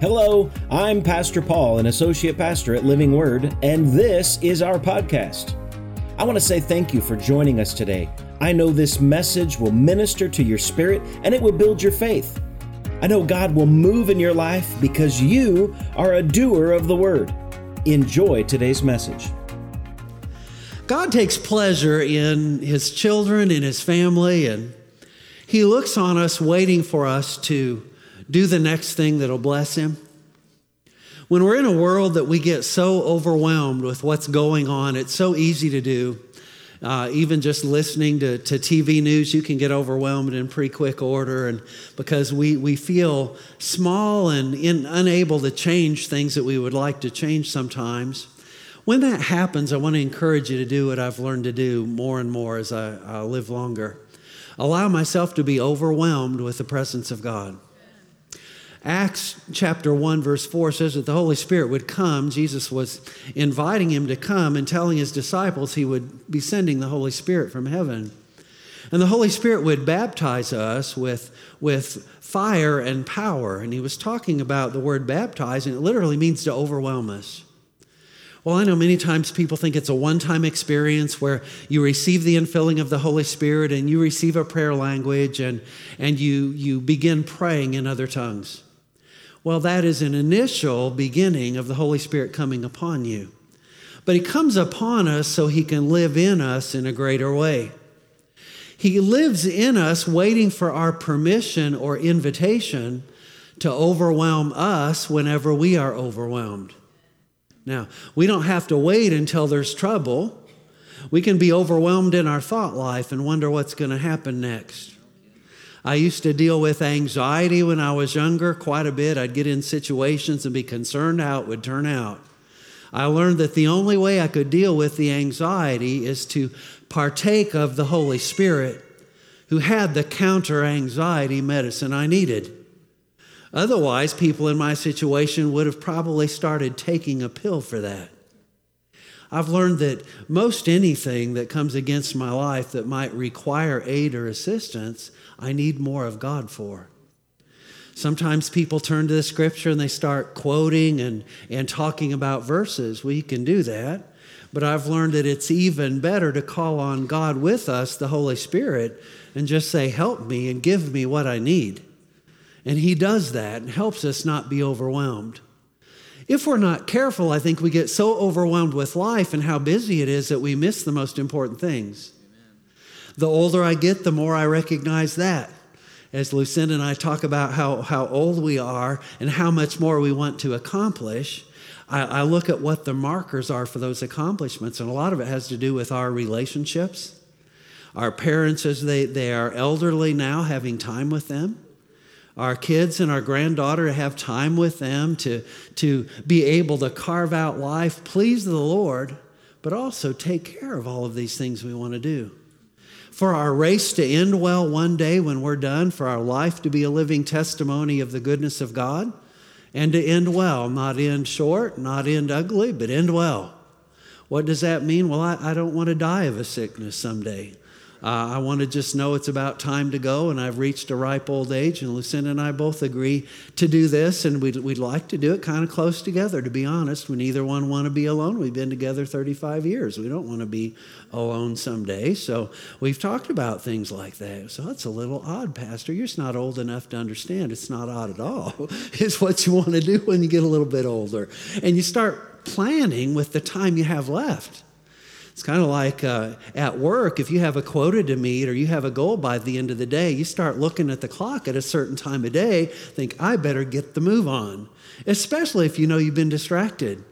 Hello, I'm Pastor Paul, an associate pastor at Living Word, and this is our podcast. I want to say thank you for joining us today. I know this message will minister to your spirit and it will build your faith. I know God will move in your life because you are a doer of the word. Enjoy today's message. God takes pleasure in his children, in his family, and he looks on us waiting for us to do the next thing that'll bless him. When we're in a world that we get so overwhelmed with what's going on, it's so easy to do. Uh, even just listening to, to TV news, you can get overwhelmed in pretty quick order, and because we, we feel small and in, unable to change things that we would like to change sometimes. When that happens, I want to encourage you to do what I've learned to do more and more as I, I live longer. Allow myself to be overwhelmed with the presence of God. Acts chapter 1, verse 4 says that the Holy Spirit would come. Jesus was inviting him to come and telling his disciples he would be sending the Holy Spirit from heaven. And the Holy Spirit would baptize us with, with fire and power. And he was talking about the word baptize, and it literally means to overwhelm us. Well, I know many times people think it's a one time experience where you receive the infilling of the Holy Spirit and you receive a prayer language and, and you, you begin praying in other tongues. Well, that is an initial beginning of the Holy Spirit coming upon you. But He comes upon us so He can live in us in a greater way. He lives in us waiting for our permission or invitation to overwhelm us whenever we are overwhelmed. Now, we don't have to wait until there's trouble. We can be overwhelmed in our thought life and wonder what's going to happen next. I used to deal with anxiety when I was younger quite a bit. I'd get in situations and be concerned how it would turn out. I learned that the only way I could deal with the anxiety is to partake of the Holy Spirit, who had the counter anxiety medicine I needed. Otherwise, people in my situation would have probably started taking a pill for that. I've learned that most anything that comes against my life that might require aid or assistance, I need more of God for. Sometimes people turn to the scripture and they start quoting and, and talking about verses. We can do that. But I've learned that it's even better to call on God with us, the Holy Spirit, and just say, Help me and give me what I need. And He does that and helps us not be overwhelmed. If we're not careful, I think we get so overwhelmed with life and how busy it is that we miss the most important things. The older I get, the more I recognize that. As Lucinda and I talk about how, how old we are and how much more we want to accomplish, I, I look at what the markers are for those accomplishments. And a lot of it has to do with our relationships, our parents as they, they are elderly now, having time with them our kids and our granddaughter to have time with them, to, to be able to carve out life, please the Lord, but also take care of all of these things we want to do for our race to end well one day when we're done, for our life to be a living testimony of the goodness of God, and to end well, not end short, not end ugly, but end well. What does that mean? Well, I, I don't want to die of a sickness someday. Uh, I want to just know it's about time to go, and I've reached a ripe old age. And Lucinda and I both agree to do this, and we'd, we'd like to do it kind of close together, to be honest. We neither one want to be alone. We've been together 35 years. We don't want to be alone someday. So we've talked about things like that. So it's a little odd, Pastor. You're just not old enough to understand. It's not odd at all. it's what you want to do when you get a little bit older. And you start planning with the time you have left. It's kind of like uh, at work, if you have a quota to meet or you have a goal by the end of the day, you start looking at the clock at a certain time of day, think, I better get the move on, especially if you know you've been distracted.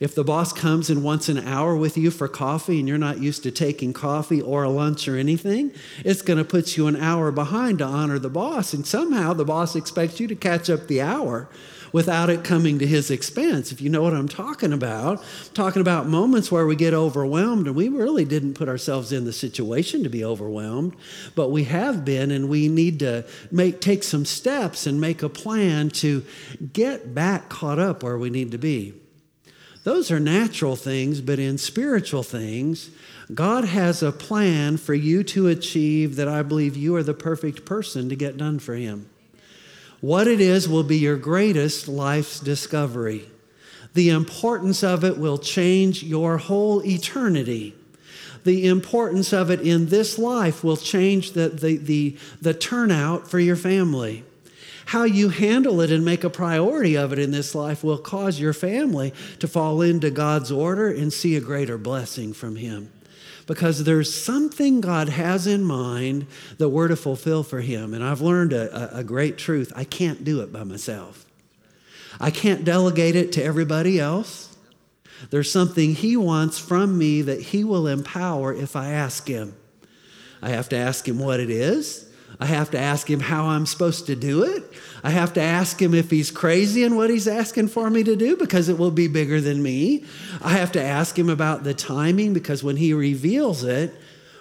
If the boss comes and wants an hour with you for coffee and you're not used to taking coffee or a lunch or anything, it's going to put you an hour behind to honor the boss. And somehow the boss expects you to catch up the hour without it coming to his expense. If you know what I'm talking about, I'm talking about moments where we get overwhelmed and we really didn't put ourselves in the situation to be overwhelmed, but we have been and we need to make take some steps and make a plan to get back caught up where we need to be. Those are natural things, but in spiritual things, God has a plan for you to achieve that I believe you are the perfect person to get done for Him. What it is will be your greatest life's discovery. The importance of it will change your whole eternity. The importance of it in this life will change the, the, the, the turnout for your family. How you handle it and make a priority of it in this life will cause your family to fall into God's order and see a greater blessing from Him. Because there's something God has in mind that we're to fulfill for Him. And I've learned a, a great truth I can't do it by myself, I can't delegate it to everybody else. There's something He wants from me that He will empower if I ask Him. I have to ask Him what it is. I have to ask him how I'm supposed to do it. I have to ask him if he's crazy in what he's asking for me to do because it will be bigger than me. I have to ask him about the timing because when he reveals it,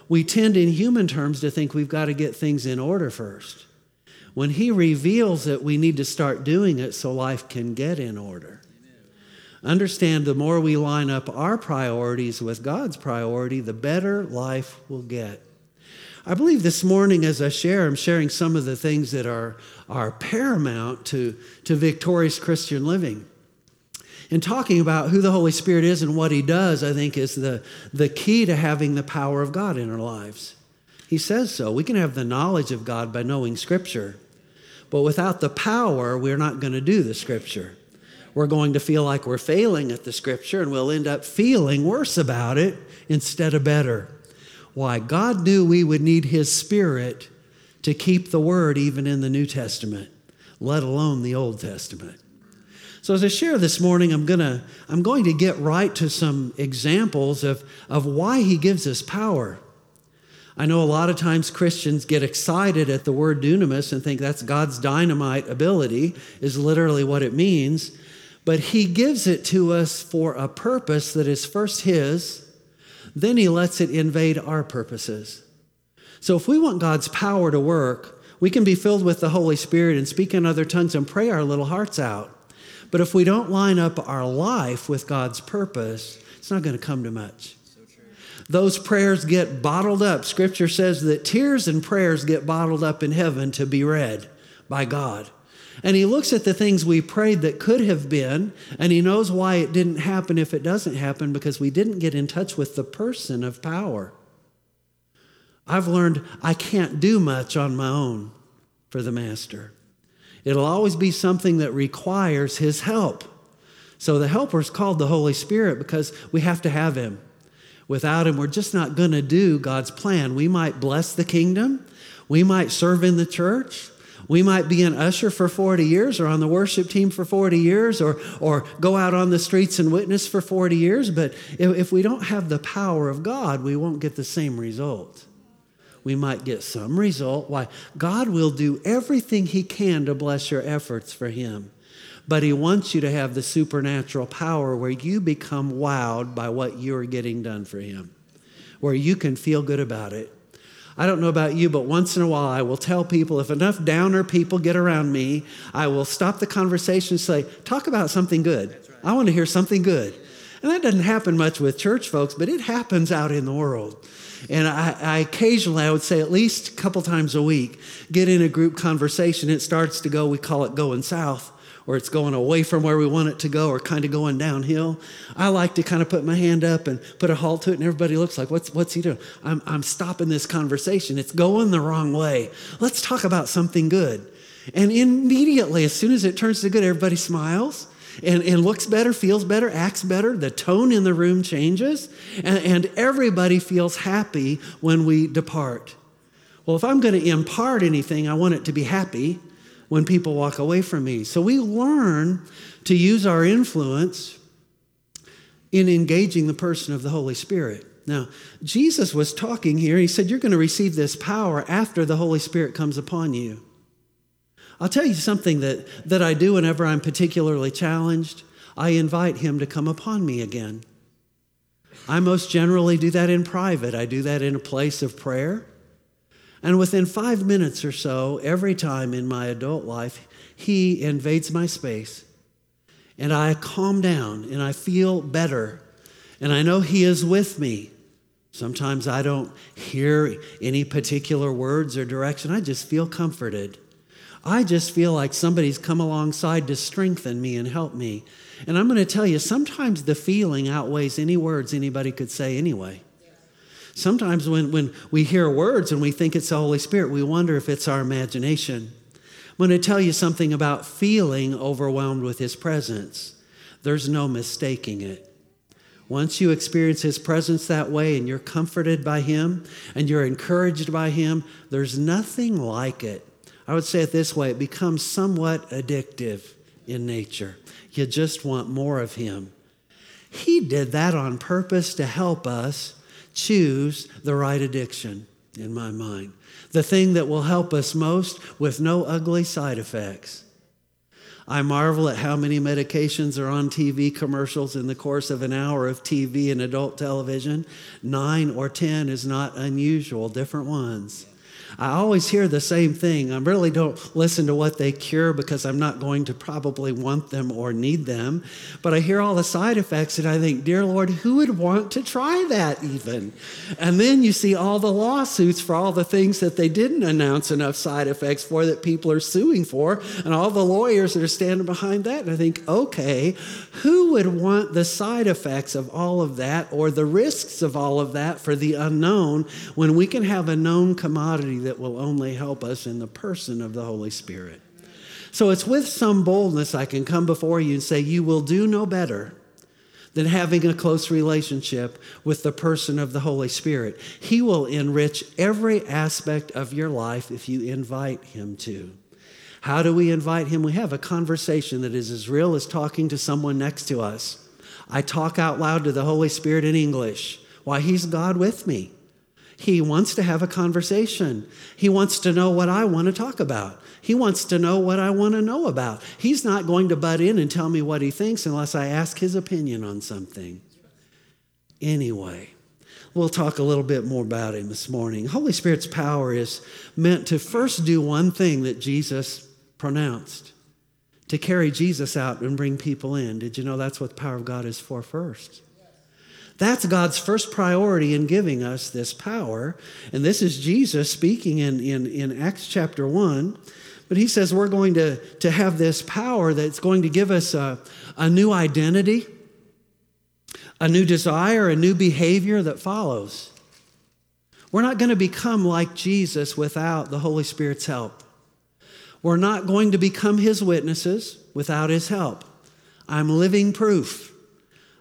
we tend in human terms to think we've got to get things in order first. When he reveals it, we need to start doing it so life can get in order. Understand the more we line up our priorities with God's priority, the better life will get. I believe this morning as I share, I'm sharing some of the things that are, are paramount to, to victorious Christian living. In talking about who the Holy Spirit is and what He does, I think is the, the key to having the power of God in our lives. He says so. We can have the knowledge of God by knowing Scripture, but without the power, we're not going to do the Scripture. We're going to feel like we're failing at the Scripture, and we'll end up feeling worse about it instead of better. Why? God knew we would need His Spirit to keep the Word even in the New Testament, let alone the Old Testament. So as I share this morning, I'm gonna I'm going to get right to some examples of, of why he gives us power. I know a lot of times Christians get excited at the word dunamis and think that's God's dynamite ability, is literally what it means. But he gives it to us for a purpose that is first his then he lets it invade our purposes. So if we want God's power to work, we can be filled with the Holy Spirit and speak in other tongues and pray our little hearts out. But if we don't line up our life with God's purpose, it's not going to come to much. Those prayers get bottled up. Scripture says that tears and prayers get bottled up in heaven to be read by God. And he looks at the things we prayed that could have been, and he knows why it didn't happen if it doesn't happen because we didn't get in touch with the person of power. I've learned I can't do much on my own for the master. It'll always be something that requires his help. So the helper is called the Holy Spirit because we have to have him. Without him, we're just not going to do God's plan. We might bless the kingdom, we might serve in the church, we might be an usher for 40 years or on the worship team for 40 years or, or go out on the streets and witness for 40 years, but if, if we don't have the power of God, we won't get the same result. We might get some result. Why? God will do everything He can to bless your efforts for Him. But He wants you to have the supernatural power where you become wowed by what you're getting done for Him, where you can feel good about it I don't know about you, but once in a while I will tell people if enough downer people get around me, I will stop the conversation and say, Talk about something good. Right. I want to hear something good. And that doesn't happen much with church folks, but it happens out in the world. And I, I, occasionally, I would say at least a couple times a week, get in a group conversation. It starts to go, we call it going south or it's going away from where we want it to go or kind of going downhill. I like to kind of put my hand up and put a halt to it, and everybody looks like, what's, what's he doing? I'm, I'm stopping this conversation. It's going the wrong way. Let's talk about something good. And immediately, as soon as it turns to good, everybody smiles and, and looks better, feels better, acts better. The tone in the room changes, and, and everybody feels happy when we depart. Well, if I'm going to impart anything, I want it to be happy when people walk away from me. So we learn to use our influence in engaging the person of the Holy Spirit. Now, Jesus was talking here. He said, You're going to receive this power after the Holy Spirit comes upon you. I'll tell you something that, that I do whenever I'm particularly challenged. I invite him to come upon me again. I most generally do that in private. I do that in a place of prayer. And within five minutes or so, every time in my adult life, he invades my space. And I calm down and I feel better. And I know he is with me. Sometimes I don't hear any particular words or direction, I just feel comforted. I just feel like somebody's come alongside to strengthen me and help me. And I'm going to tell you, sometimes the feeling outweighs any words anybody could say anyway. Sometimes when, when we hear words and we think it's the Holy Spirit, we wonder if it's our imagination. I'm going to tell you something about feeling overwhelmed with His presence. There's no mistaking it. Once you experience His presence that way and you're comforted by Him and you're encouraged by Him, there's nothing like it. I would say it this way it becomes somewhat addictive in nature. You just want more of Him. He did that on purpose to help us choose the right addiction, in my mind. The thing that will help us most with no ugly side effects. I marvel at how many medications are on TV commercials in the course of an hour of TV and adult television. Nine or ten is not unusual, different ones. I always hear the same thing. I really don't listen to what they cure because I'm not going to probably want them or need them. But I hear all the side effects and I think, dear Lord, who would want to try that even? And then you see all the lawsuits for all the things that they didn't announce enough side effects for that people are suing for, and all the lawyers that are standing behind that. And I think, okay, who would want the side effects of all of that or the risks of all of that for the unknown when we can have a known commodity that will only help us in the person of the Holy Spirit. So it's with some boldness I can come before you and say, You will do no better than having a close relationship with the person of the Holy Spirit. He will enrich every aspect of your life if you invite Him to. How do we invite Him? We have a conversation that is as real as talking to someone next to us. I talk out loud to the Holy Spirit in English. Why, He's God with me. He wants to have a conversation. He wants to know what I want to talk about. He wants to know what I want to know about. He's not going to butt in and tell me what he thinks unless I ask his opinion on something. Anyway, we'll talk a little bit more about him this morning. Holy Spirit's power is meant to first do one thing that Jesus pronounced to carry Jesus out and bring people in. Did you know that's what the power of God is for first? That's God's first priority in giving us this power. And this is Jesus speaking in, in, in Acts chapter 1. But he says we're going to, to have this power that's going to give us a, a new identity, a new desire, a new behavior that follows. We're not going to become like Jesus without the Holy Spirit's help. We're not going to become his witnesses without his help. I'm living proof.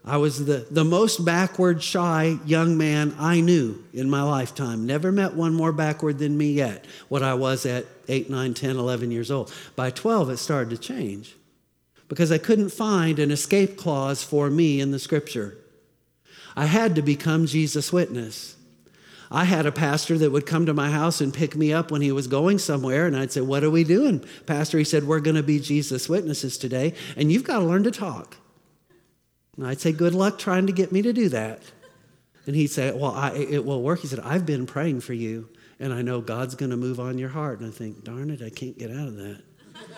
I was the, the most backward, shy young man I knew in my lifetime. Never met one more backward than me yet, what I was at 8, 9, 10, 11 years old. By 12, it started to change because I couldn't find an escape clause for me in the scripture. I had to become Jesus' witness. I had a pastor that would come to my house and pick me up when he was going somewhere, and I'd say, What are we doing? Pastor, he said, We're going to be Jesus' witnesses today, and you've got to learn to talk. And I'd say, Good luck trying to get me to do that. And he'd say, Well, I, it will work. He said, I've been praying for you, and I know God's going to move on your heart. And I think, Darn it, I can't get out of that.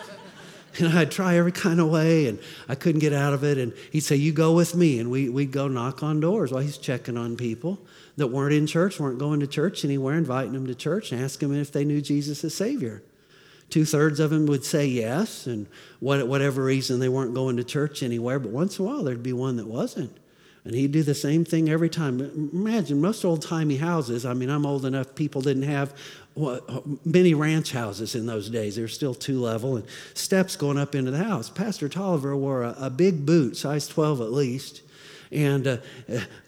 and I'd try every kind of way, and I couldn't get out of it. And he'd say, You go with me. And we, we'd go knock on doors while he's checking on people that weren't in church, weren't going to church anywhere, inviting them to church and asking them if they knew Jesus as Savior. Two thirds of them would say yes, and whatever reason they weren't going to church anywhere, but once in a while there'd be one that wasn't. And he'd do the same thing every time. Imagine most old timey houses. I mean, I'm old enough, people didn't have many ranch houses in those days. They were still two level and steps going up into the house. Pastor Tolliver wore a, a big boot, size 12 at least. And uh,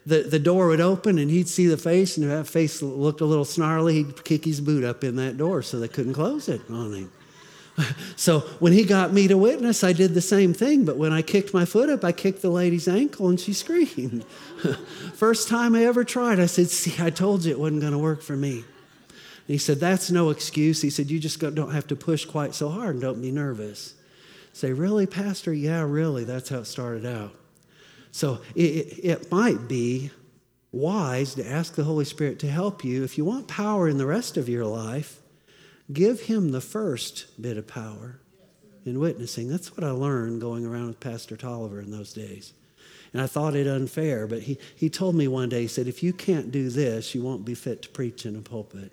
the, the door would open and he'd see the face, and if that face looked a little snarly, he'd kick his boot up in that door so they couldn't close it on him. So when he got me to witness, I did the same thing. But when I kicked my foot up, I kicked the lady's ankle and she screamed. First time I ever tried, I said, See, I told you it wasn't going to work for me. He said, That's no excuse. He said, You just don't have to push quite so hard and don't be nervous. Say, Really, Pastor? Yeah, really. That's how it started out. So it, it might be wise to ask the Holy Spirit to help you. If you want power in the rest of your life, give Him the first bit of power in witnessing. That's what I learned going around with Pastor Tolliver in those days. And I thought it unfair, but he, he told me one day, he said, if you can't do this, you won't be fit to preach in a pulpit.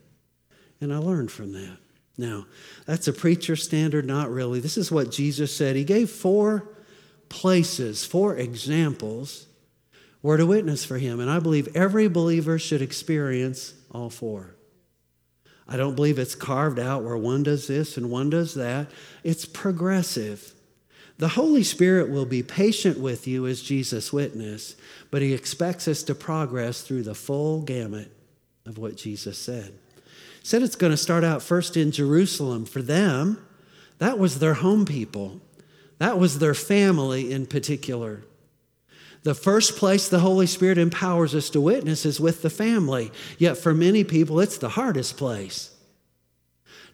And I learned from that. Now, that's a preacher standard, not really. This is what Jesus said. He gave four places, four examples were to witness for him. And I believe every believer should experience all four. I don't believe it's carved out where one does this and one does that. It's progressive. The Holy Spirit will be patient with you as Jesus' witness, but he expects us to progress through the full gamut of what Jesus said. He said it's going to start out first in Jerusalem. For them, that was their home people, that was their family in particular. The first place the Holy Spirit empowers us to witness is with the family. Yet for many people, it's the hardest place.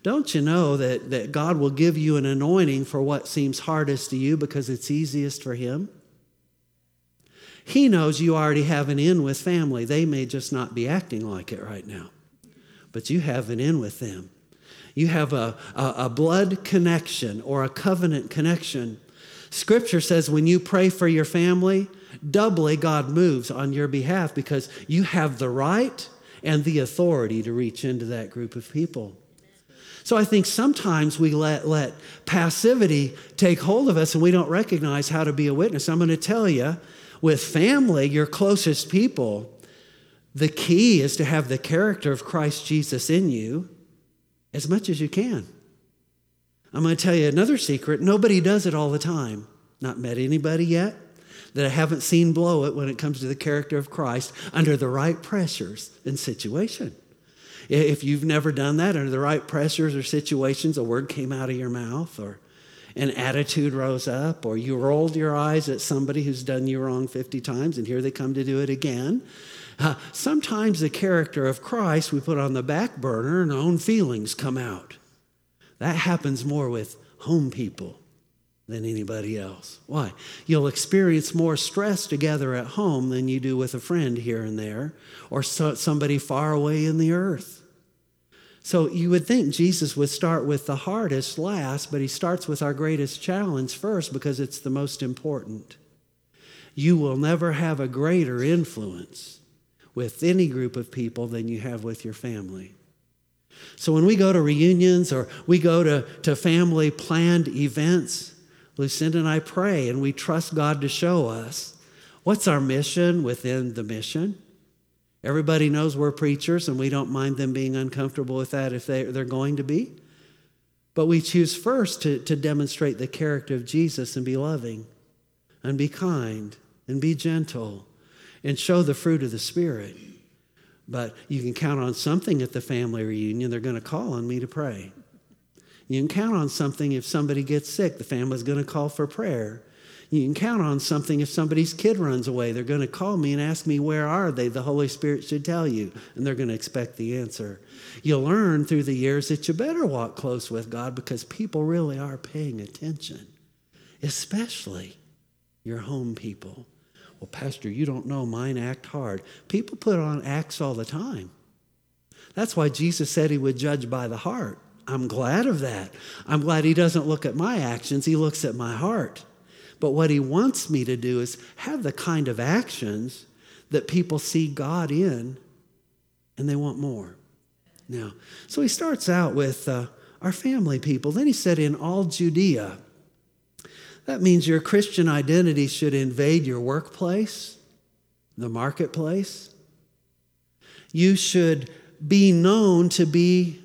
Don't you know that, that God will give you an anointing for what seems hardest to you because it's easiest for Him? He knows you already have an in with family. They may just not be acting like it right now, but you have an in with them. You have a, a, a blood connection or a covenant connection. Scripture says when you pray for your family, doubly God moves on your behalf because you have the right and the authority to reach into that group of people. So I think sometimes we let, let passivity take hold of us and we don't recognize how to be a witness. I'm going to tell you, with family, your closest people, the key is to have the character of Christ Jesus in you as much as you can. I'm going to tell you another secret nobody does it all the time. Not met anybody yet that I haven't seen blow it when it comes to the character of Christ under the right pressures and situation. If you've never done that under the right pressures or situations, a word came out of your mouth or an attitude rose up, or you rolled your eyes at somebody who's done you wrong 50 times and here they come to do it again. Uh, sometimes the character of Christ we put on the back burner and our own feelings come out. That happens more with home people than anybody else. Why? You'll experience more stress together at home than you do with a friend here and there or so, somebody far away in the earth. So you would think Jesus would start with the hardest last, but he starts with our greatest challenge first because it's the most important. You will never have a greater influence with any group of people than you have with your family. So when we go to reunions or we go to, to family planned events, Lucinda and I pray and we trust God to show us what's our mission within the mission. Everybody knows we're preachers and we don't mind them being uncomfortable with that if they, they're going to be. But we choose first to, to demonstrate the character of Jesus and be loving and be kind and be gentle and show the fruit of the Spirit. But you can count on something at the family reunion. They're going to call on me to pray. You can count on something if somebody gets sick, the family's going to call for prayer. You can count on something if somebody's kid runs away. They're going to call me and ask me, Where are they? The Holy Spirit should tell you, and they're going to expect the answer. You'll learn through the years that you better walk close with God because people really are paying attention, especially your home people. Well, Pastor, you don't know mine act hard. People put on acts all the time. That's why Jesus said he would judge by the heart. I'm glad of that. I'm glad he doesn't look at my actions, he looks at my heart. But what he wants me to do is have the kind of actions that people see God in and they want more. Now, so he starts out with uh, our family people. Then he said, in all Judea. That means your Christian identity should invade your workplace, the marketplace. You should be known to be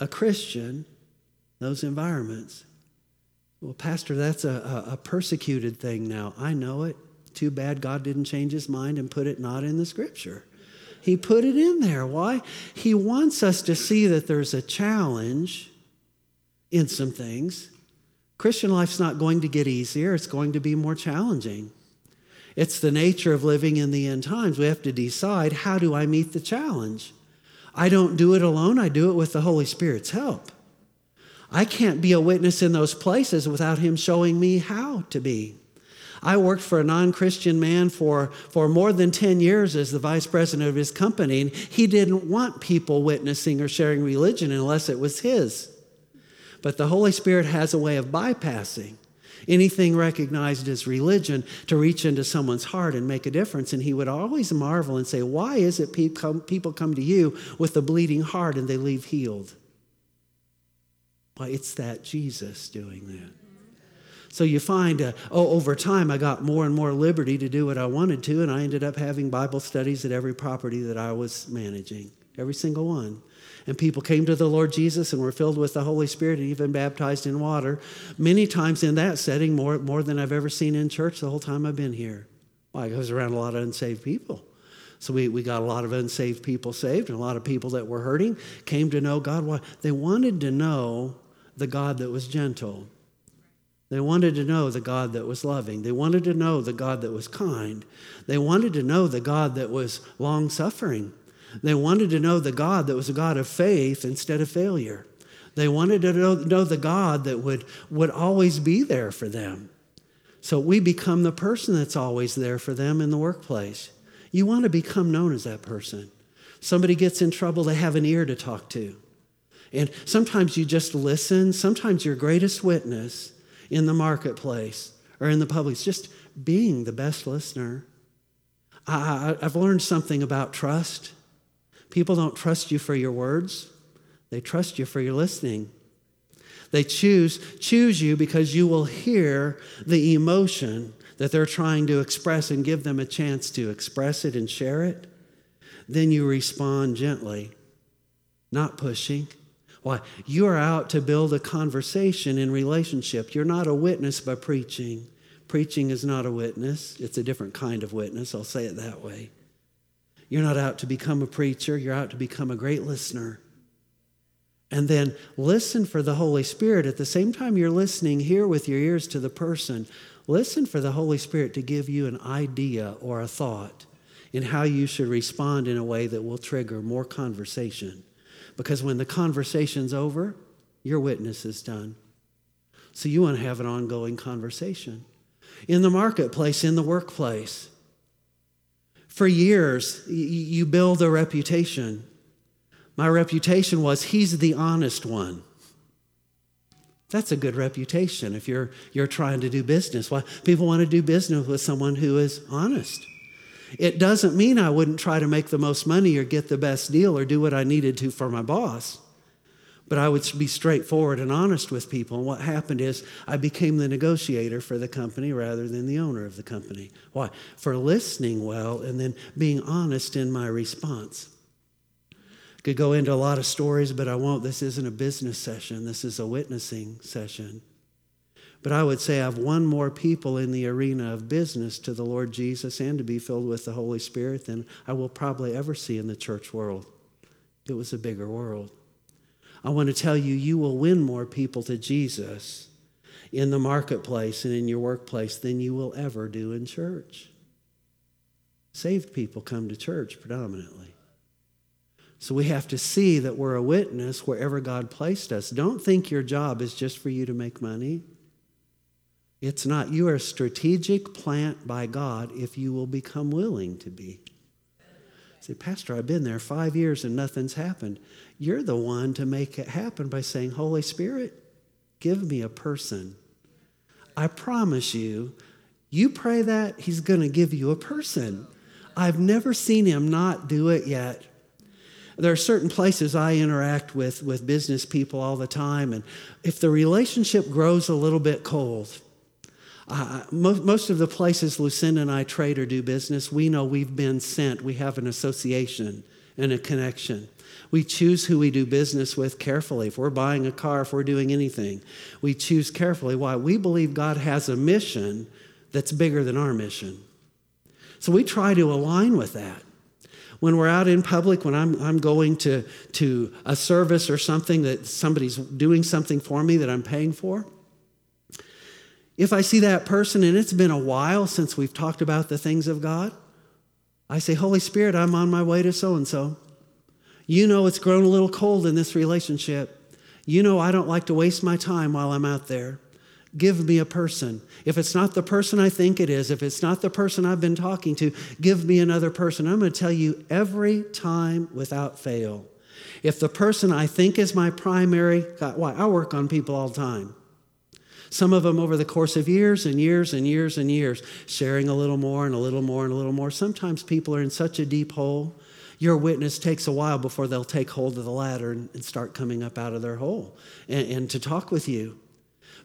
a Christian, those environments. Well, Pastor, that's a, a, persecuted thing now. I know it. Too bad God didn't change his mind and put it not in the scripture. He put it in there. Why? He wants us to see that there's a challenge in some things. Christian life's not going to get easier, it's going to be more challenging. It's the nature of living in the end times. We have to decide how do I meet the challenge? I don't do it alone, I do it with the Holy Spirit's help. I can't be a witness in those places without Him showing me how to be. I worked for a non Christian man for, for more than 10 years as the vice president of his company, and he didn't want people witnessing or sharing religion unless it was his. But the Holy Spirit has a way of bypassing anything recognized as religion to reach into someone's heart and make a difference. And he would always marvel and say, Why is it people come to you with a bleeding heart and they leave healed? Why, it's that Jesus doing that. So you find, uh, oh, over time, I got more and more liberty to do what I wanted to, and I ended up having Bible studies at every property that I was managing, every single one. And people came to the Lord Jesus and were filled with the Holy Spirit and even baptized in water. Many times in that setting, more, more than I've ever seen in church the whole time I've been here. Well, I was around a lot of unsaved people. So we, we got a lot of unsaved people saved, and a lot of people that were hurting came to know God. Why? They wanted to know the God that was gentle. They wanted to know the God that was loving. They wanted to know the God that was kind. They wanted to know the God that was long suffering. They wanted to know the God that was a God of faith instead of failure. They wanted to know, know the God that would, would always be there for them. So we become the person that's always there for them in the workplace. You want to become known as that person. Somebody gets in trouble, they have an ear to talk to. And sometimes you just listen. Sometimes your greatest witness in the marketplace or in the public is just being the best listener. I, have learned something about trust. People don't trust you for your words, they trust you for your listening. They choose, choose you because you will hear the emotion that they're trying to express and give them a chance to express it and share it, then you respond gently, not pushing. Why? You are out to build a conversation in relationship. You're not a witness by preaching. Preaching is not a witness, it's a different kind of witness. I'll say it that way. You're not out to become a preacher, you're out to become a great listener. And then listen for the Holy Spirit. At the same time you're listening, hear with your ears to the person. Listen for the Holy Spirit to give you an idea or a thought in how you should respond in a way that will trigger more conversation. Because when the conversation's over, your witness is done. So you want to have an ongoing conversation. In the marketplace, in the workplace, for years, you build a reputation. My reputation was he's the honest one. That's a good reputation if you're, you're trying to do business. Why people want to do business with someone who is honest. It doesn't mean I wouldn't try to make the most money or get the best deal or do what I needed to for my boss. But I would be straightforward and honest with people. And what happened is I became the negotiator for the company rather than the owner of the company. Why? For listening well and then being honest in my response. Could go into a lot of stories, but I won't. This isn't a business session, this is a witnessing session. But I would say I've won more people in the arena of business to the Lord Jesus and to be filled with the Holy Spirit than I will probably ever see in the church world. It was a bigger world. I want to tell you, you will win more people to Jesus in the marketplace and in your workplace than you will ever do in church. Saved people come to church predominantly. So we have to see that we're a witness wherever God placed us. Don't think your job is just for you to make money. It's not. You are a strategic plant by God if you will become willing to be. Say, Pastor, I've been there five years and nothing's happened. You're the one to make it happen by saying, Holy Spirit, give me a person. I promise you, you pray that, He's going to give you a person. I've never seen Him not do it yet. There are certain places I interact with, with business people all the time, and if the relationship grows a little bit cold, uh, most, most of the places Lucinda and I trade or do business, we know we've been sent. We have an association and a connection. We choose who we do business with carefully. If we're buying a car, if we're doing anything, we choose carefully. Why? We believe God has a mission that's bigger than our mission. So we try to align with that when we're out in public, when I'm, I'm going to, to a service or something that somebody's doing something for me that I'm paying for, if I see that person and it's been a while since we've talked about the things of God, I say, Holy Spirit, I'm on my way to so and so. You know it's grown a little cold in this relationship. You know I don't like to waste my time while I'm out there. Give me a person. If it's not the person I think it is, if it's not the person I've been talking to, give me another person. I'm going to tell you every time without fail. If the person I think is my primary, God, why? I work on people all the time. Some of them over the course of years and years and years and years, sharing a little more and a little more and a little more. Sometimes people are in such a deep hole. Your witness takes a while before they'll take hold of the ladder and, and start coming up out of their hole and, and to talk with you.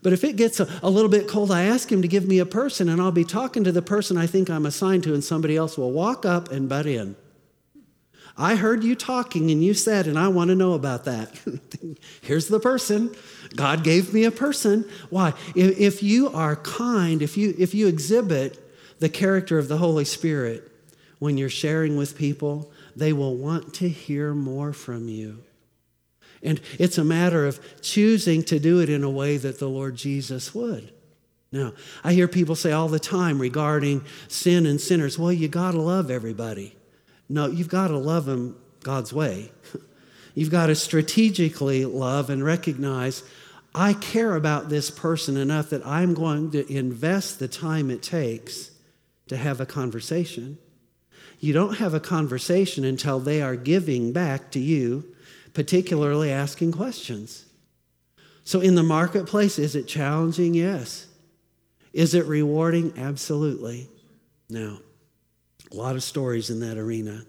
But if it gets a, a, little bit cold, I ask him to give me a person, and I'll be talking to the person I think I'm assigned to, and somebody else will walk up and butt in. I heard you talking, and you said, and I want to know about that. Here's the person. God gave me a person. Why? If, if you are kind, if you, if you exhibit the character of the Holy Spirit when you're sharing with people, they will want to hear more from you. And it's a matter of choosing to do it in a way that the Lord Jesus would. Now, I hear people say all the time regarding sin and sinners, well, you got to love everybody. No, you've got to love them God's way. You've got to strategically love and recognize I care about this person enough that I'm going to invest the time it takes to have a conversation. You don't have a conversation until they are giving back to you particularly asking questions. So, in the marketplace, is it challenging? Yes. Is it rewarding? Absolutely. Now, a lot of stories in that arena.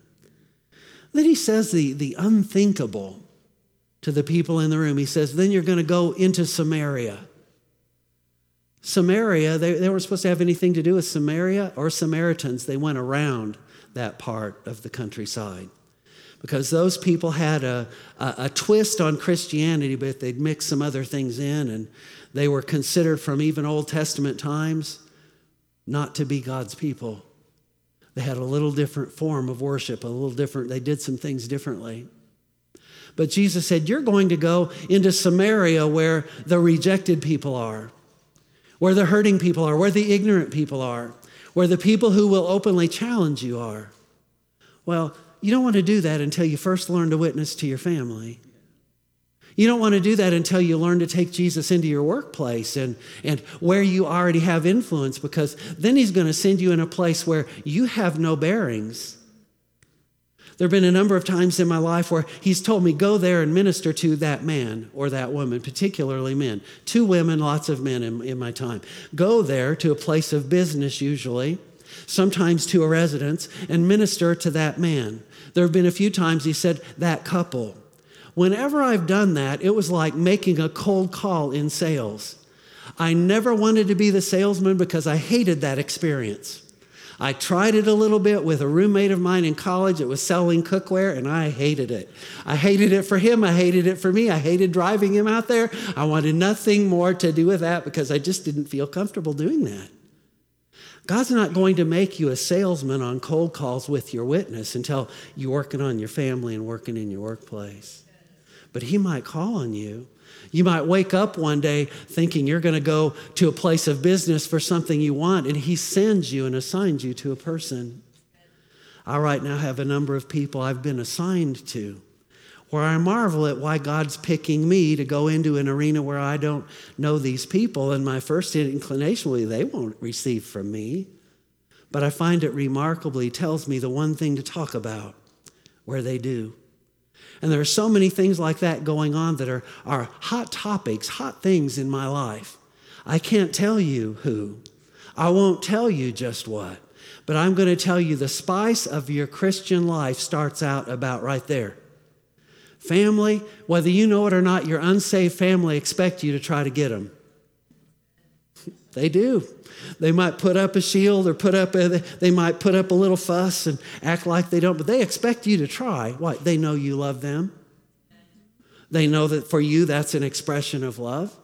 Then he says the, the unthinkable to the people in the room. He says, Then you're going to go into Samaria. Samaria, they, they weren't supposed to have anything to do with Samaria or Samaritans. They went around that part of the countryside because those people had a, a, a, twist on Christianity, but they'd mix some other things in, and they were considered from even Old Testament times not to be God's people. They had a little different form of worship, a little different, they did some things differently. But Jesus said, You're going to go into Samaria where the rejected people are, where the hurting people are, where the ignorant people are, where the people who will openly challenge you are. Well, you don't want to do that until you first learn to witness to your family. You don't want to do that until you learn to take Jesus into your workplace and, and where you already have influence, because then he's going to send you in a place where you have no bearings. There have been a number of times in my life where he's told me, go there and minister to that man or that woman, particularly men. Two women, lots of men in, in my time. Go there to a place of business, usually, sometimes to a residence, and minister to that man. There have been a few times he said, that couple. Whenever I've done that, it was like making a cold call in sales. I never wanted to be the salesman because I hated that experience. I tried it a little bit with a roommate of mine in college that was selling cookware, and I hated it. I hated it for him. I hated it for me. I hated driving him out there. I wanted nothing more to do with that because I just didn't feel comfortable doing that. God's not going to make you a salesman on cold calls with your witness until you're working on your family and working in your workplace. But He might call on you. You might wake up one day thinking you're going to go to a place of business for something you want, and He sends you and assigns you to a person. I right now have a number of people I've been assigned to where I marvel at why God's picking me to go into an arena where I don't know these people. And my first inclination will be they won't receive from me. But I find it remarkably tells me the one thing to talk about where they do. And there are so many things like that going on that are, are hot topics, hot things in my life. I can't tell you who. I won't tell you just what. But I'm going to tell you the spice of your Christian life starts out about right there. Family, whether you know it or not, your unsaved family expect you to try to get them. They do. They might put up a shield or put up a, they might put up a little fuss and act like they don't, but they expect you to try. What? They know you love them. They know that for you that's an expression of love.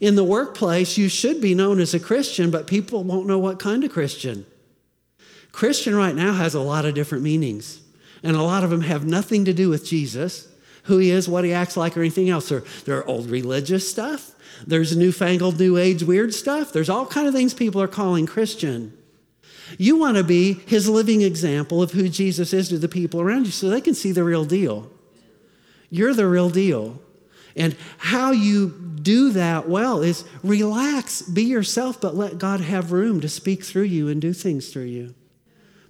In the workplace, you should be known as a Christian, but people won't know what kind of Christian. Christian right now has a lot of different meanings, and a lot of them have nothing to do with Jesus who he is, what he acts like, or anything else. There, there are old religious stuff. There's newfangled, new age weird stuff. There's all kind of things people are calling Christian. You want to be his living example of who Jesus is to the people around you so they can see the real deal. You're the real deal. And how you do that well is relax, be yourself, but let God have room to speak through you and do things through you.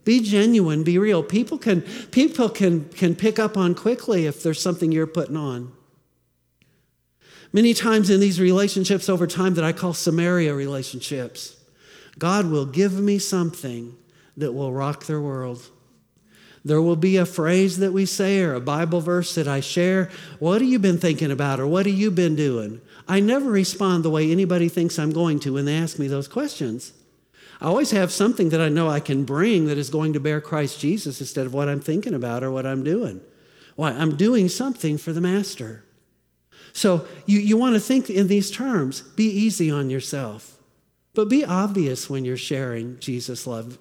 Be genuine, be real. People can, people can, can pick up on quickly if there's something you're putting on. Many times in these relationships over time that I call Samaria relationships, God will give me something that will rock their world. There will be a phrase that we say or a Bible verse that I share. What have you been thinking about or what have you been doing? I never respond the way anybody thinks I'm going to when they ask me those questions. I always have something that I know I can bring that is going to bear Christ Jesus instead of what I'm thinking about or what I'm doing. Why? I'm doing something for the Master. So you, you want to think in these terms. Be easy on yourself, but be obvious when you're sharing Jesus' love,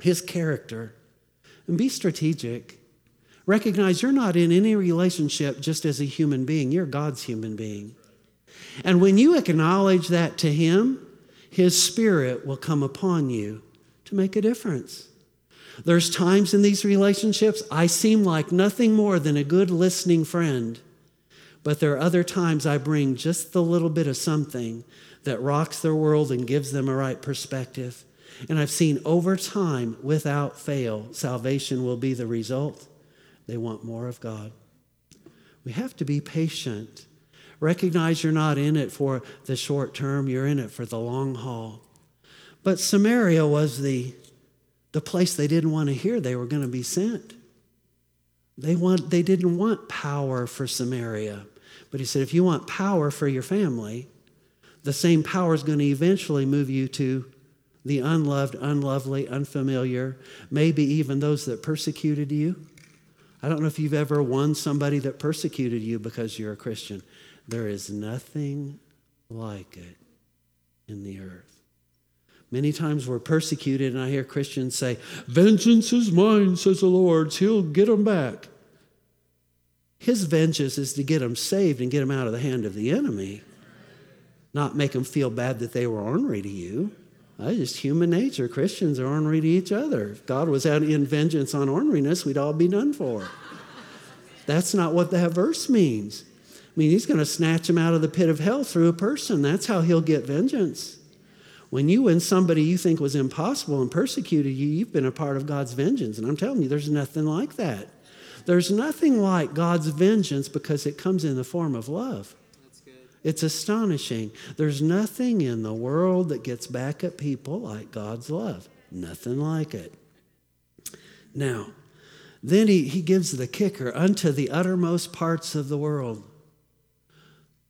his character, and be strategic. Recognize you're not in any relationship just as a human being, you're God's human being. And when you acknowledge that to Him, His Spirit will come upon you to make a difference. There's times in these relationships I seem like nothing more than a good listening friend, but there are other times I bring just the little bit of something that rocks their world and gives them a right perspective. And I've seen over time, without fail, salvation will be the result. They want more of God. We have to be patient. Recognize you're not in it for the short term, you're in it for the long haul. But Samaria was the, the place they didn't want to hear they were going to be sent. They, want, they didn't want power for Samaria. But he said, if you want power for your family, the same power is going to eventually move you to the unloved, unlovely, unfamiliar, maybe even those that persecuted you. I don't know if you've ever won somebody that persecuted you because you're a Christian. There is nothing like it in the earth. Many times we're persecuted, and I hear Christians say, Vengeance is mine, says the Lord. He'll get them back. His vengeance is to get them saved and get them out of the hand of the enemy, not make them feel bad that they were ornery to you. That's just human nature. Christians are ornery to each other. If God was out in vengeance on orneriness, we'd all be done for. That's not what that verse means. I mean, he's going to snatch him out of the pit of hell through a person. That's how he'll get vengeance. When you win somebody you think was impossible and persecuted you, you've been a part of God's vengeance. And I'm telling you, there's nothing like that. There's nothing like God's vengeance because it comes in the form of love. It's astonishing. There's nothing in the world that gets back at people like God's love. Nothing like it. Now, then he, he gives the kicker unto the uttermost parts of the world,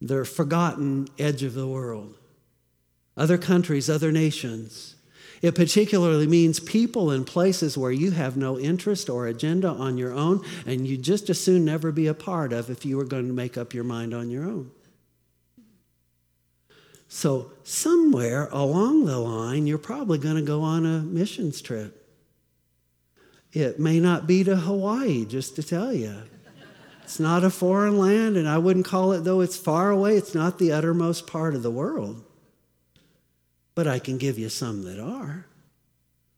the forgotten edge of the world, other countries, other nations. It particularly means people in places where you have no interest or agenda on your own, and you'd just as soon never be a part of if you were going to make up your mind on your own. So, somewhere along the line, you're probably going to go on a missions trip. It may not be to Hawaii, just to tell you. It's not a foreign land, and I wouldn't call it, though it's far away, it's not the uttermost part of the world. But I can give you some that are.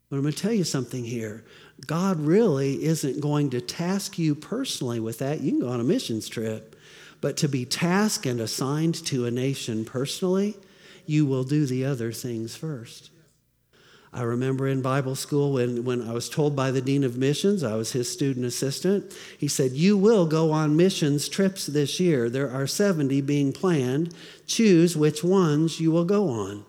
But I'm going to tell you something here. God really isn't going to task you personally with that. You can go on a missions trip. But to be tasked and assigned to a nation personally, you will do the other things first. I remember in Bible school when, when I was told by the Dean of Missions, I was his student assistant, he said, You will go on missions trips this year. There are 70 being planned. Choose which ones you will go on.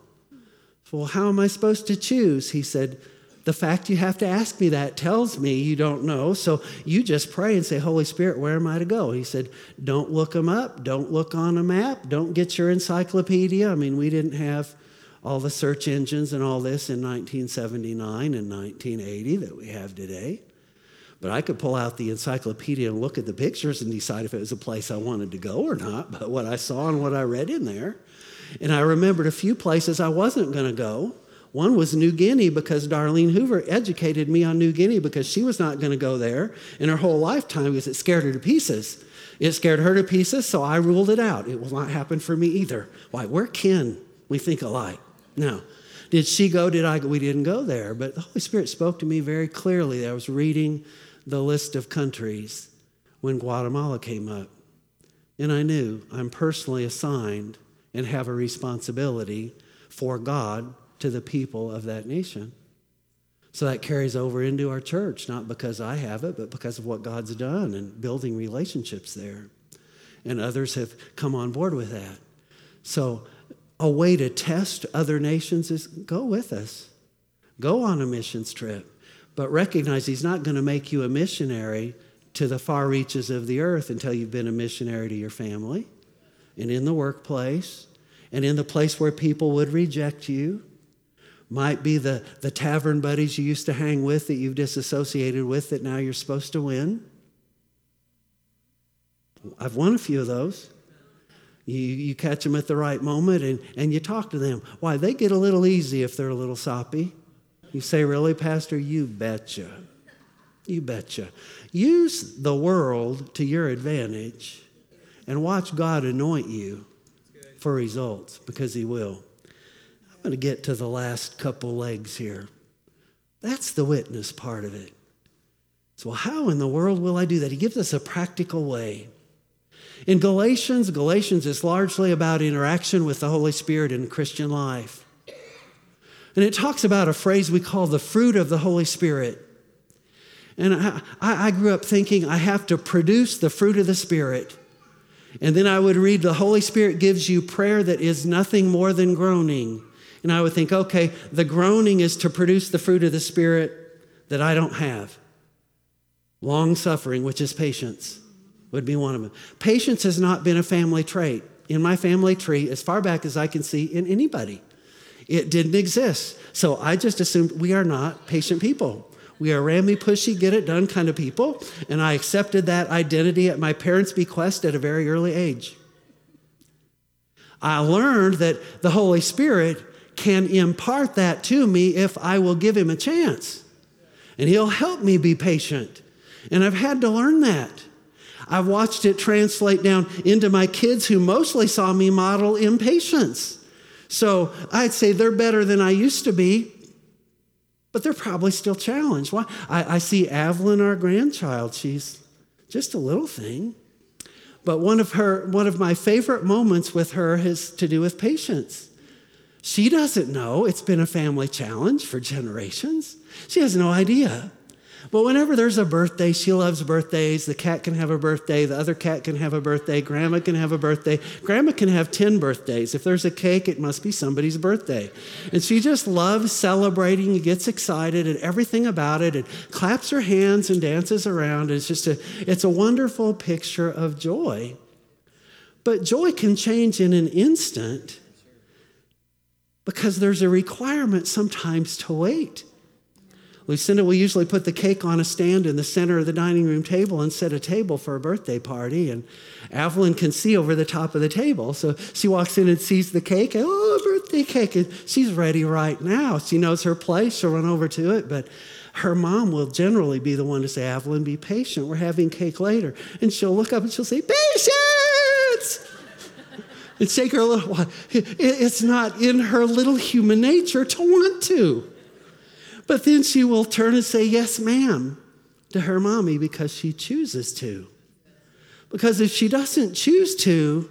Well, how am I supposed to choose? He said, the fact you have to ask me that tells me you don't know. So you just pray and say, Holy Spirit, where am I to go? He said, Don't look them up. Don't look on a map. Don't get your encyclopedia. I mean, we didn't have all the search engines and all this in 1979 and 1980 that we have today. But I could pull out the encyclopedia and look at the pictures and decide if it was a place I wanted to go or not, but what I saw and what I read in there. And I remembered a few places I wasn't going to go one was New Guinea because Darlene Hoover educated me on New Guinea because she was not going to go there in her whole lifetime because it scared her to pieces. It scared her to pieces, so I ruled it out. It will not happen for me either. Why? We're kin. We think alike. Now, did she go? Did I go? We didn't go there, but the Holy Spirit spoke to me very clearly. I was reading the list of countries when Guatemala came up. And I knew I'm personally assigned and have a responsibility for God to the people of that nation. So that carries over into our church, not because I have it, but because of what God's done and building relationships there. And others have come on board with that. So, a way to test other nations is go with us, go on a missions trip. but recognize He's not going to make you a missionary to the far reaches of the earth until you've been a missionary to your family and in the workplace and in the place where people would reject you. Might be the, the tavern buddies you used to hang with that you've disassociated with that now you're supposed to win. I've won a few of those. You, you catch them at the right moment and, and you talk to them. Why? They get a little easy if they're a little soppy. You say, Really, Pastor? You betcha. You betcha. Use the world to your advantage and watch God anoint you for results because He will. I'm going to get to the last couple legs here. That's the witness part of it. So, how in the world will I do that? He gives us a practical way. In Galatians, Galatians is largely about interaction with the Holy Spirit in Christian life. And it talks about a phrase we call the fruit of the Holy Spirit. And I, I, grew up thinking I have to produce the fruit of the Spirit. And then I would read the Holy Spirit gives you prayer that is nothing more than groaning. And I would think, okay, the groaning is to produce the fruit of the Spirit that I don't have. Long suffering, which is patience would be one of them. Patience has not been a family trait in my family tree as far back as I can see in anybody. It didn't exist. So I just assumed we are not patient people. We are rammy, pushy, get it done kind of people. And I accepted that identity at my parents' bequest at a very early age. I learned that the Holy Spirit can impart that to me if I will give him a chance. And he'll help me be patient. And I've had to learn that. I've watched it translate down into my kids who mostly saw me model impatience. So I'd say they're better than I used to be, but they're probably still challenged. Why? I, I see Evelyn, our grandchild. She's just a little thing. But one of her, one of my favorite moments with her has to do with patience. She doesn't know it's been a family challenge for generations. She has no idea. But whenever there's a birthday, she loves birthdays. The cat can have a birthday. The other cat can have a birthday. Grandma can have a birthday. Grandma can have 10 birthdays. If there's a cake, it must be somebody's birthday. And she just loves celebrating and gets excited and everything about it and claps her hands and dances around. It's just a, it's a wonderful picture of joy. But joy can change in an instant because there's a requirement sometimes to wait. Lucinda will usually put the cake on a stand in the center of the dining room table and set a table for a birthday party. And Evelyn can see over the top of the table. So she walks in and sees the cake. Oh, birthday cake. And she's ready right now. She knows her place. She'll run over to it. But her mom will generally be the one to say, Evelyn, be patient. We're having cake later. And she'll look up and she'll say, Patience! and shake her a little. It's not in her little human nature to want to. But then she will turn and say, Yes, ma'am, to her mommy because she chooses to. Because if she doesn't choose to,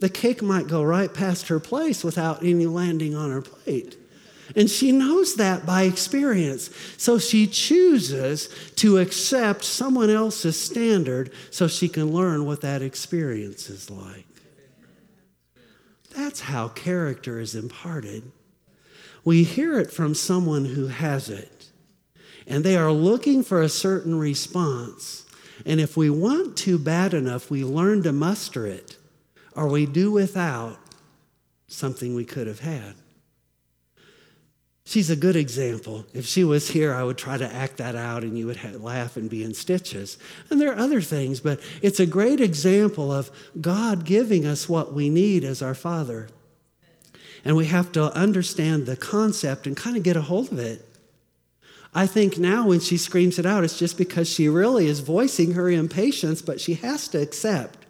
the cake might go right past her place without any landing on her plate. And she knows that by experience. So she chooses to accept someone else's standard so she can learn what that experience is like. That's how character is imparted. We hear it from someone who has it, and they are looking for a certain response. And if we want to bad enough, we learn to muster it, or we do without something we could have had. She's a good example. If she was here, I would try to act that out and you would laugh and be in stitches. And there are other things, but it's a great example of God giving us what we need as our Father. And we have to understand the concept and kind of get a hold of it. I think now when she screams it out, it's just because she really is voicing her impatience, but she has to accept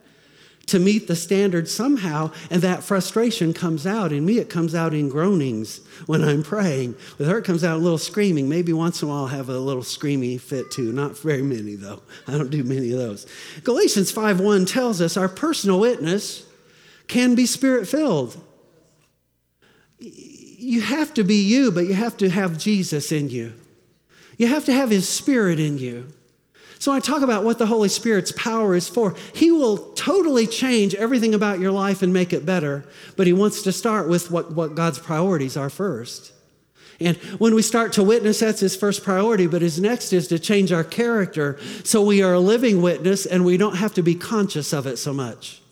to meet the standard somehow, and that frustration comes out. In me, it comes out in groanings when I'm praying. With her, it comes out a little screaming. Maybe once in a while, I'll have a little screamy fit too. Not very many, though. I don't do many of those. Galatians 5.1 tells us our personal witness can be spirit filled you have to be you, but you have to have Jesus in you. You have to have his spirit in you. So, I talk about what the Holy Spirit's power is for. He will totally change everything about your life and make it better, but He wants to start with what, what God's priorities are first. And when we start to witness, that's his first priority. But his next is to change our character so we are a living witness and we don't have to be conscious of it so much.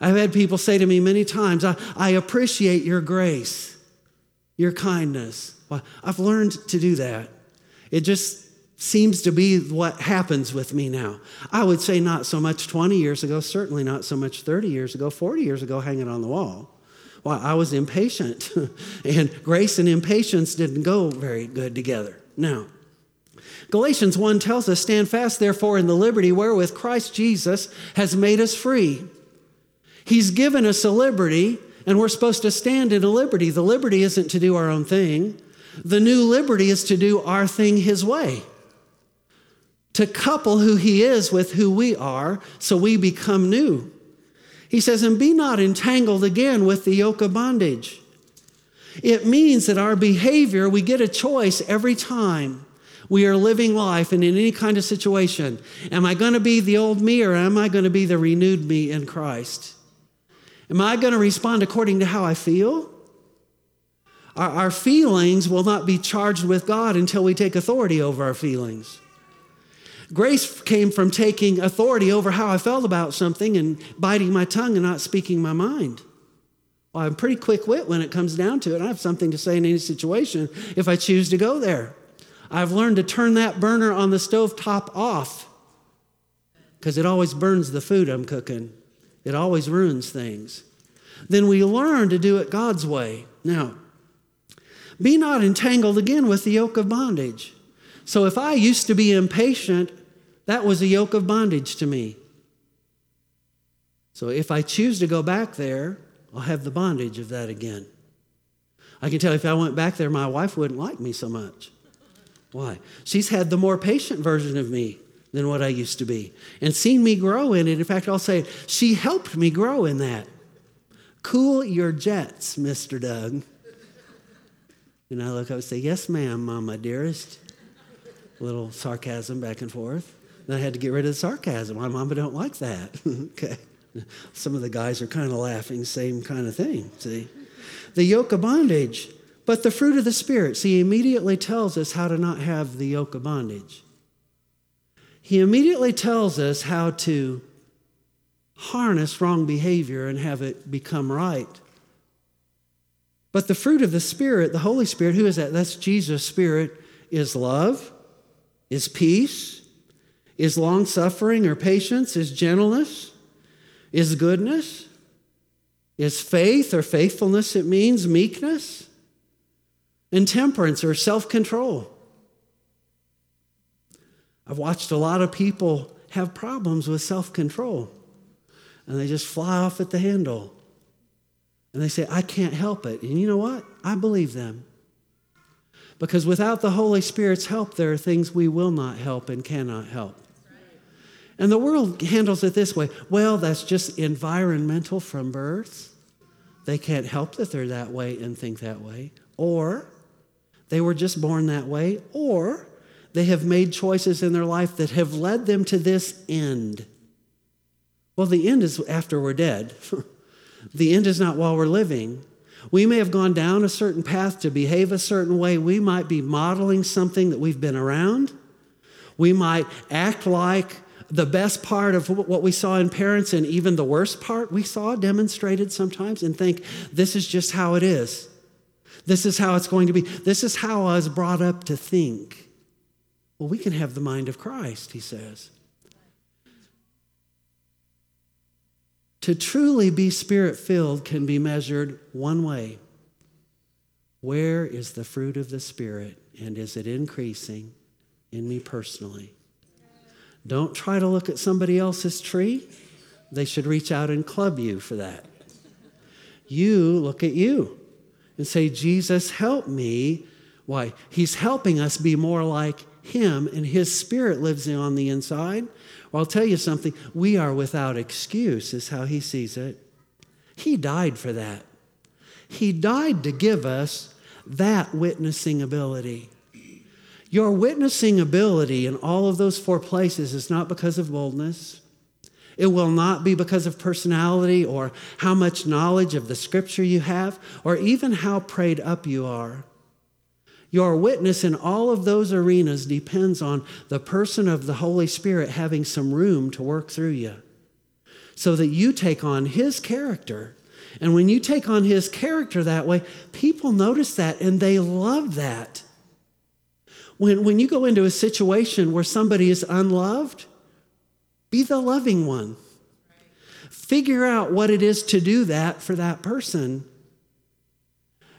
I've had people say to me many times, I, I appreciate your grace, your kindness. Well, I've learned to do that. It just seems to be what happens with me now. I would say not so much 20 years ago, certainly not so much 30 years ago, 40 years ago, hanging on the wall. Well, I was impatient, and grace and impatience didn't go very good together. Now, Galatians 1 tells us, Stand fast, therefore, in the liberty wherewith Christ Jesus has made us free. He's given us a liberty, and we're supposed to stand in a liberty. The liberty isn't to do our own thing, the new liberty is to do our thing His way. To couple who He is with who we are so we become new. He says, and be not entangled again with the yoke of bondage. It means that our behavior, we get a choice every time we are living life and in any kind of situation. Am I going to be the old me or am I going to be the renewed me in Christ? Am I going to respond according to how I feel? Our, our feelings will not be charged with God until we take authority over our feelings. Grace came from taking authority over how I felt about something and biting my tongue and not speaking my mind. Well, I'm pretty quick wit when it comes down to it. I have something to say in any situation if I choose to go there. I've learned to turn that burner on the stove top off because it always burns the food I'm cooking. It always ruins things. Then we learn to do it God's way. Now, be not entangled again with the yoke of bondage. So if I used to be impatient, that was a yoke of bondage to me. So if I choose to go back there, I'll have the bondage of that again. I can tell if I went back there, my wife wouldn't like me so much. Why? She's had the more patient version of me than what I used to be and seen me grow in it. In fact, I'll say she helped me grow in that. Cool your jets, Mr. Doug. And I look up and say, Yes, ma'am, uh, Mama, dearest. A little sarcasm back and forth. And I had to get rid of the sarcasm. My mama don't like that. okay. Some of the guys are kind of laughing, same kind of thing. See? The yoke of bondage, but the fruit of the Spirit. See, he immediately tells us how to not have the yoke of bondage. He immediately tells us how to harness wrong behavior and have it become right. But the fruit of the Spirit, the Holy Spirit, who is that? That's Jesus' Spirit, is love, is peace, is long suffering or patience, is gentleness, is goodness, is faith or faithfulness, it means meekness, and temperance or self control. I've watched a lot of people have problems with self control, and they just fly off at the handle. And they say, I can't help it. And you know what? I believe them. Because without the Holy Spirit's help, there are things we will not help and cannot help. And the world handles it this way well, that's just environmental from birth. They can't help that they're that way and think that way. Or they were just born that way. Or they have made choices in their life that have led them to this end. Well, the end is after we're dead. The end is not while we're living. We may have gone down a certain path to behave a certain way. We might be modeling something that we've been around. We might act like the best part of what we saw in parents and even the worst part we saw demonstrated sometimes and think, this is just how it is. This is how it's going to be. This is how I was brought up to think. Well, we can have the mind of Christ, he says. To truly be spirit filled can be measured one way Where is the fruit of the Spirit, and is it increasing in me personally? Don't try to look at somebody else's tree. They should reach out and club you for that. You look at you and say, Jesus, help me. Why? He's helping us be more like Him, and His Spirit lives on the inside. Well, I'll tell you something. We are without excuse, is how he sees it. He died for that. He died to give us that witnessing ability. Your witnessing ability in all of those four places is not because of boldness. It will not be because of personality or how much knowledge of the scripture you have or even how prayed up you are. Your witness in all of those arenas depends on the person of the Holy Spirit having some room to work through you so that you take on His character. And when you take on His character that way, people notice that and they love that. When, when you go into a situation where somebody is unloved, be the loving one. Figure out what it is to do that for that person.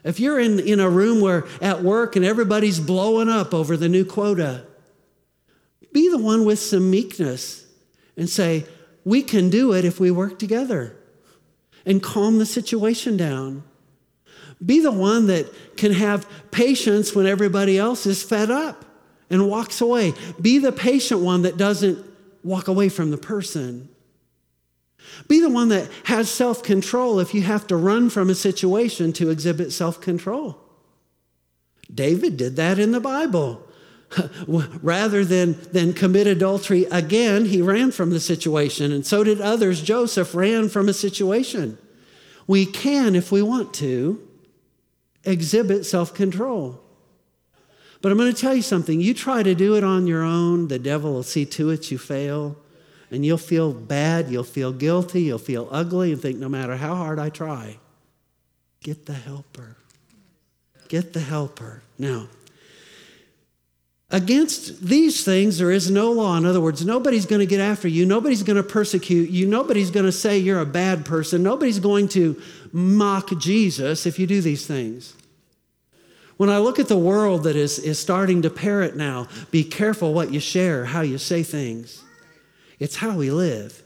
If you're in, in a room where at work and everybody's blowing up over the new quota, be the one with some meekness and say, We can do it if we work together and calm the situation down. Be the one that can have patience when everybody else is fed up and walks away. Be the patient one that doesn't walk away from the person. Be the one that has self control if you have to run from a situation to exhibit self control. David did that in the Bible. Rather than, than commit adultery again, he ran from the situation, and so did others. Joseph ran from a situation. We can, if we want to, exhibit self control. But I'm going to tell you something. You try to do it on your own, the devil will see to it you fail. And you'll feel bad, you'll feel guilty, you'll feel ugly, and think no matter how hard I try, get the helper. Get the helper. Now, against these things, there is no law. In other words, nobody's going to get after you. Nobody's going to persecute you. Nobody's going to say you're a bad person. Nobody's going to mock Jesus if you do these things. When I look at the world that is, is starting to parrot now, be careful what you share, how you say things. It's how we live,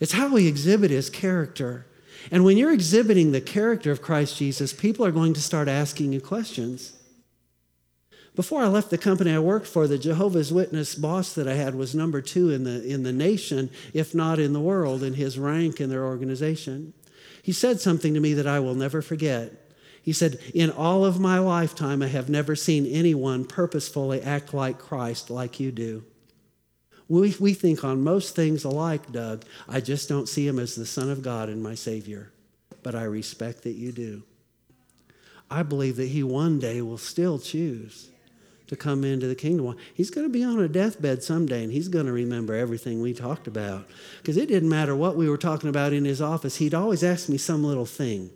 it's how we exhibit his character. And when you're exhibiting the character of Christ Jesus, people are going to start asking you questions. Before I left the company I worked for, the Jehovah's Witness boss that I had was number two in the, in the nation, if not in the world, in his rank in their organization. He said something to me that I will never forget. He said, In all of my lifetime, I have never seen anyone purposefully act like Christ like you do. We, we think on most things alike, Doug. I just don't see him as the Son of God and my Savior. But I respect that you do. I believe that he one day will still choose to come into the kingdom. He's going to be on a deathbed someday and he's going to remember everything we talked about. Because it didn't matter what we were talking about in his office, he'd always ask me some little thing.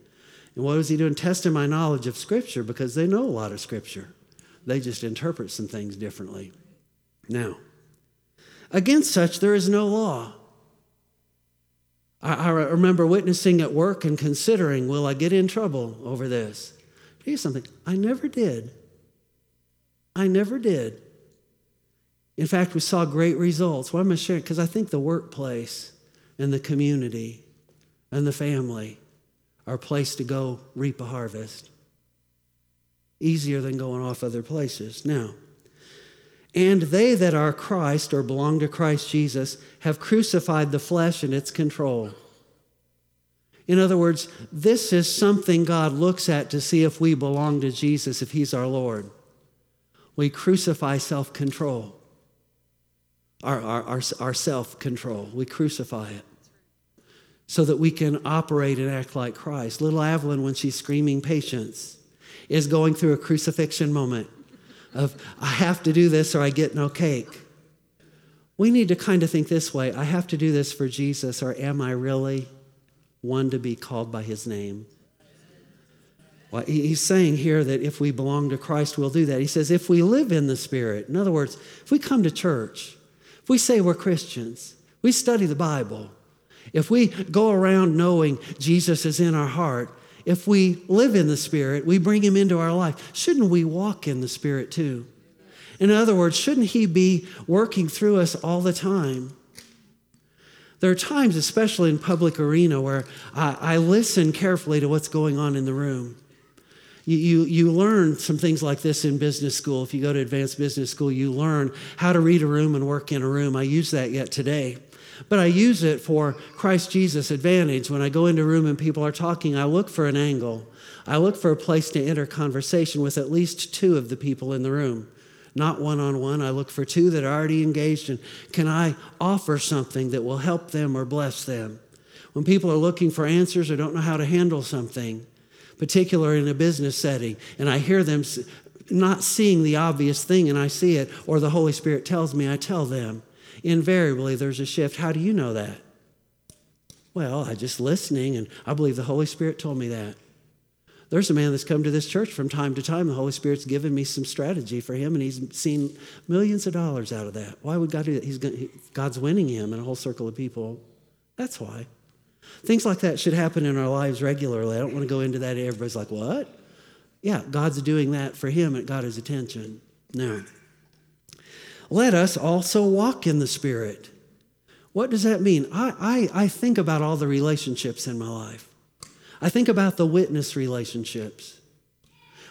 And what was he doing? Testing my knowledge of Scripture because they know a lot of Scripture. They just interpret some things differently. Now, Against such, there is no law. I, I remember witnessing at work and considering, will I get in trouble over this? Tell you something, I never did. I never did. In fact, we saw great results. Why am I sharing? Because I think the workplace and the community and the family are a place to go reap a harvest. Easier than going off other places. Now, and they that are Christ or belong to Christ Jesus have crucified the flesh and its control. In other words, this is something God looks at to see if we belong to Jesus, if He's our Lord. We crucify self control, our, our, our, our self control. We crucify it so that we can operate and act like Christ. Little Evelyn, when she's screaming patience, is going through a crucifixion moment of I have to do this or I get no cake. We need to kind of think this way I have to do this for Jesus, or am I really one to be called by his name? Well, he's saying here that if we belong to Christ, we'll do that. He says, if we live in the Spirit, in other words, if we come to church, if we say we're Christians, we study the Bible, if we go around knowing Jesus is in our heart, if we live in the Spirit, we bring Him into our life. Shouldn't we walk in the Spirit too? In other words, shouldn't He be working through us all the time? There are times, especially in public arena, where I, I listen carefully to what's going on in the room. You, you, you learn some things like this in business school. If you go to advanced business school, you learn how to read a room and work in a room. I use that yet today. But I use it for Christ Jesus advantage. When I go into a room and people are talking, I look for an angle. I look for a place to enter conversation with at least two of the people in the room. not one on one. I look for two that are already engaged and can I offer something that will help them or bless them? When people are looking for answers or don't know how to handle something, particular in a business setting, and I hear them not seeing the obvious thing and I see it, or the Holy Spirit tells me, I tell them, invariably there's a shift. How do you know that? Well, I just listening, and I believe the Holy Spirit told me that. There's a man that's come to this church from time to time. The Holy Spirit's given me some strategy for him, and he's seen millions of dollars out of that. Why would God do that? He's God's winning him and a whole circle of people. That's why. Things like that should happen in our lives regularly. I don't want to go into that. Everybody's like, what? Yeah, God's doing that for him and got his attention. Now, let us also walk in the Spirit. What does that mean? I, I, I think about all the relationships in my life. I think about the witness relationships.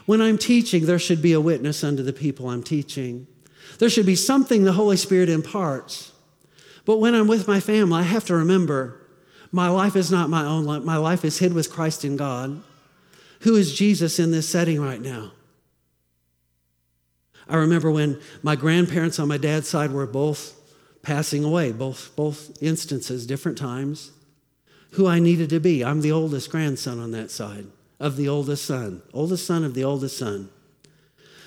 When I'm teaching, there should be a witness unto the people I'm teaching. There should be something the Holy Spirit imparts. But when I'm with my family, I have to remember my life is not my own life. My life is hid with Christ in God. Who is Jesus in this setting right now? I remember when my grandparents on my dad's side were both passing away, both, both instances, different times who I needed to be. I'm the oldest grandson on that side of the oldest son, oldest son of the oldest son.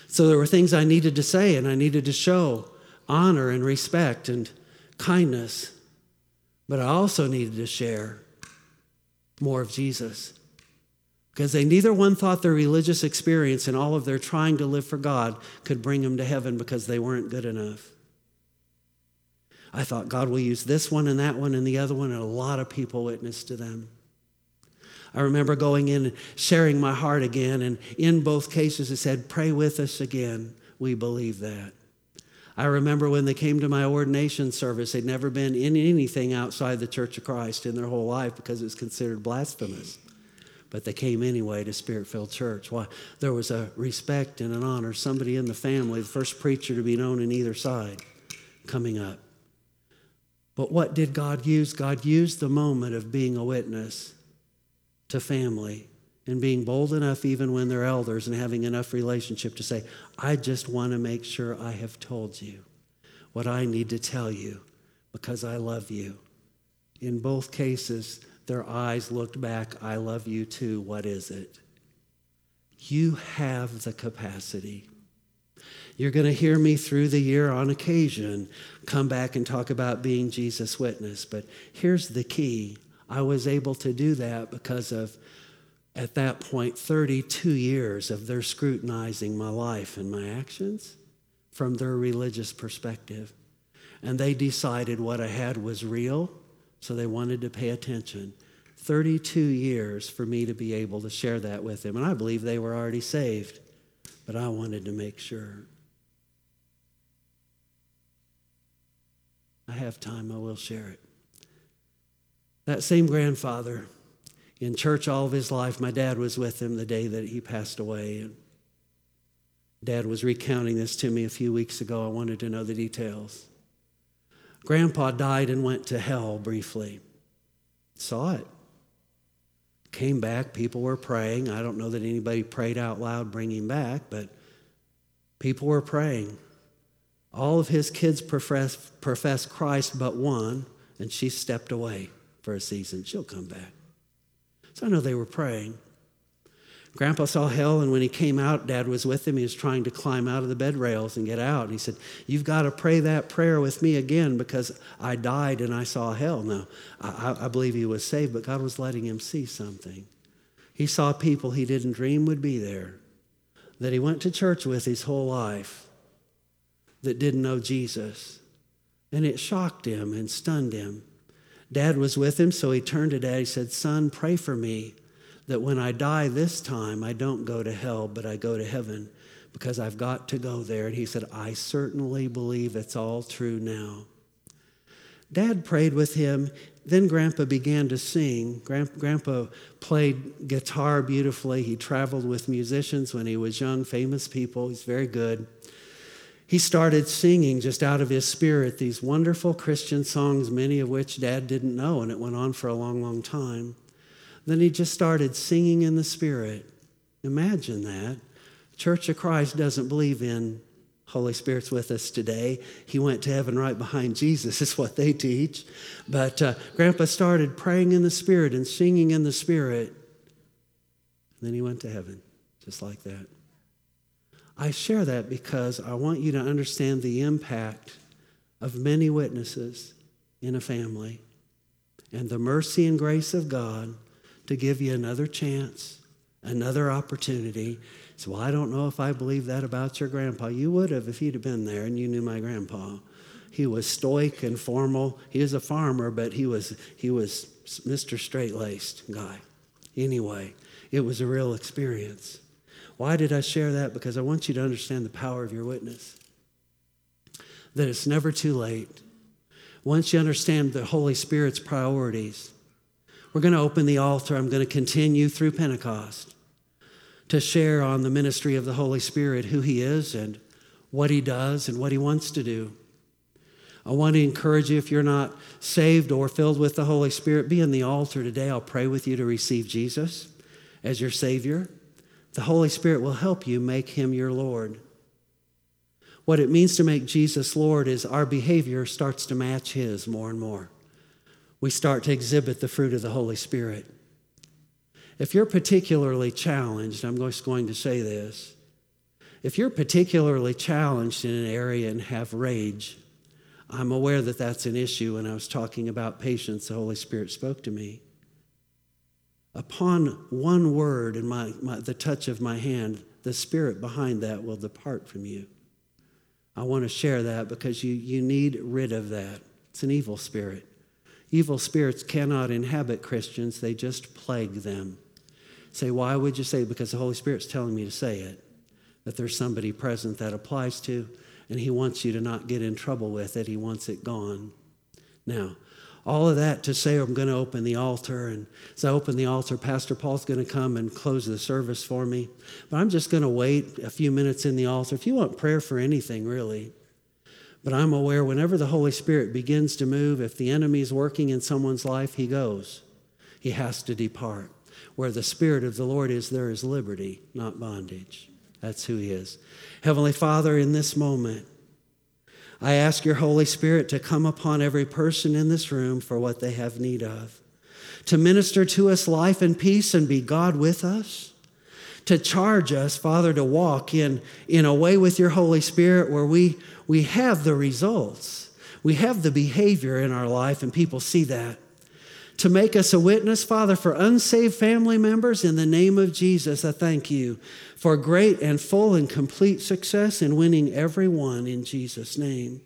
So there were things I needed to say and I needed to show honor and respect and kindness. But I also needed to share more of Jesus. Because they neither one thought their religious experience and all of their trying to live for God could bring them to heaven because they weren't good enough. I thought God will use this one and that one and the other one, and a lot of people witnessed to them. I remember going in and sharing my heart again, and in both cases it said, Pray with us again. We believe that. I remember when they came to my ordination service, they'd never been in anything outside the Church of Christ in their whole life because it was considered blasphemous. But they came anyway to Spirit filled Church. Why? There was a respect and an honor. Somebody in the family, the first preacher to be known in either side, coming up. But what did God use? God used the moment of being a witness to family and being bold enough, even when they're elders, and having enough relationship to say, I just want to make sure I have told you what I need to tell you because I love you. In both cases, their eyes looked back, I love you too. What is it? You have the capacity you're going to hear me through the year on occasion come back and talk about being Jesus' witness. But here's the key I was able to do that because of, at that point, 32 years of their scrutinizing my life and my actions from their religious perspective. And they decided what I had was real, so they wanted to pay attention. 32 years for me to be able to share that with them. And I believe they were already saved, but I wanted to make sure. I have time, I will share it. That same grandfather, in church all of his life, my dad was with him the day that he passed away. And dad was recounting this to me a few weeks ago. I wanted to know the details. Grandpa died and went to hell briefly. Saw it. Came back, people were praying. I don't know that anybody prayed out loud, bring him back, but people were praying. All of his kids profess, profess Christ but one, and she stepped away for a season. She'll come back. So I know they were praying. Grandpa saw hell, and when he came out, Dad was with him. He was trying to climb out of the bed rails and get out. And he said, You've got to pray that prayer with me again because I died and I saw hell. Now, I, I believe he was saved, but God was letting him see something. He saw people he didn't dream would be there, that he went to church with his whole life that didn't know Jesus. And it shocked him and stunned him. Dad was with him, so he turned to dad. He said, Son, pray for me that when I die this time, I don't go to hell, but I go to heaven because I've got to go there. And he said, I certainly believe it's all true now. Dad prayed with him. Then Grandpa began to sing. Grandpa played guitar beautifully. He traveled with musicians when he was young, famous people. He's very good he started singing just out of his spirit these wonderful Christian songs, many of which dad didn't know, and it went on for a long, long time. Then he just started singing in the spirit. Imagine that. Church of Christ doesn't believe in Holy Spirit's with us today. He went to heaven right behind Jesus, is what they teach. But uh, Grandpa started praying in the Spirit and singing in the Spirit. And then he went to heaven, just like that. I share that because I want you to understand the impact of many witnesses in a family and the mercy and grace of God to give you another chance, another opportunity. So, well, I don't know if I believe that about your grandpa. You would have if he'd have been there and you knew my grandpa. He was stoic and formal. He was a farmer, but he was, he was Mr. Straight laced guy. Anyway, it was a real experience. Why did I share that? Because I want you to understand the power of your witness. That it's never too late. Once you understand the Holy Spirit's priorities, we're going to open the altar. I'm going to continue through Pentecost to share on the ministry of the Holy Spirit, who He is and what He does and what He wants to do. I want to encourage you if you're not saved or filled with the Holy Spirit, be in the altar today. I'll pray with you to receive Jesus as your Savior. The Holy Spirit will help you make him your Lord. What it means to make Jesus Lord is our behavior starts to match his more and more. We start to exhibit the fruit of the Holy Spirit. If you're particularly challenged, I'm just going to say this. If you're particularly challenged in an area and have rage, I'm aware that that's an issue. When I was talking about patience, the Holy Spirit spoke to me upon one word and my, my, the touch of my hand, the spirit behind that will depart from you. I want to share that because you, you need rid of that. It's an evil spirit. Evil spirits cannot inhabit Christians, they just plague them. Say, why would you say? Because the Holy Spirit's telling me to say it. That there's somebody present that applies to, and He wants you to not get in trouble with it. He wants it gone. Now, all of that to say I'm going to open the altar. And as I open the altar, Pastor Paul's going to come and close the service for me. But I'm just going to wait a few minutes in the altar. If you want prayer for anything, really. But I'm aware whenever the Holy Spirit begins to move, if the enemy is working in someone's life, he goes. He has to depart. Where the Spirit of the Lord is, there is liberty, not bondage. That's who he is. Heavenly Father, in this moment, I ask your Holy Spirit to come upon every person in this room for what they have need of, to minister to us life and peace and be God with us, to charge us, Father, to walk in, in a way with your Holy Spirit where we, we have the results. We have the behavior in our life, and people see that to make us a witness, Father, for unsaved family members. In the name of Jesus, I thank you for great and full and complete success in winning everyone in Jesus' name.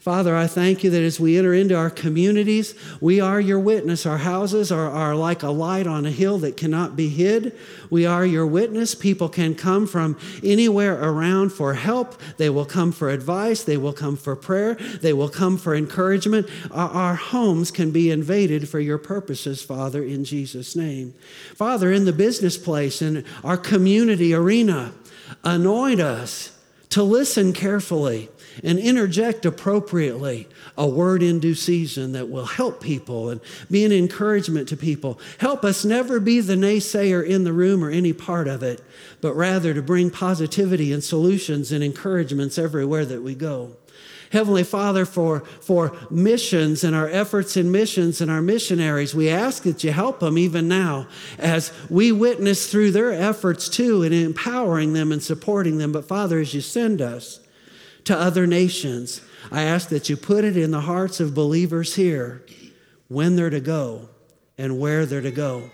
Father, I thank you that as we enter into our communities, we are your witness. Our houses are, are like a light on a hill that cannot be hid. We are your witness. People can come from anywhere around for help. They will come for advice. They will come for prayer. They will come for encouragement. Our, our homes can be invaded for your purposes, Father, in Jesus' name. Father, in the business place, in our community arena, anoint us to listen carefully and interject appropriately a word in due season that will help people and be an encouragement to people. Help us never be the naysayer in the room or any part of it, but rather to bring positivity and solutions and encouragements everywhere that we go. Heavenly Father, for, for missions and our efforts in missions and our missionaries, we ask that you help them even now as we witness through their efforts too in empowering them and supporting them. But Father, as you send us, to other nations. I ask that you put it in the hearts of believers here when they're to go and where they're to go.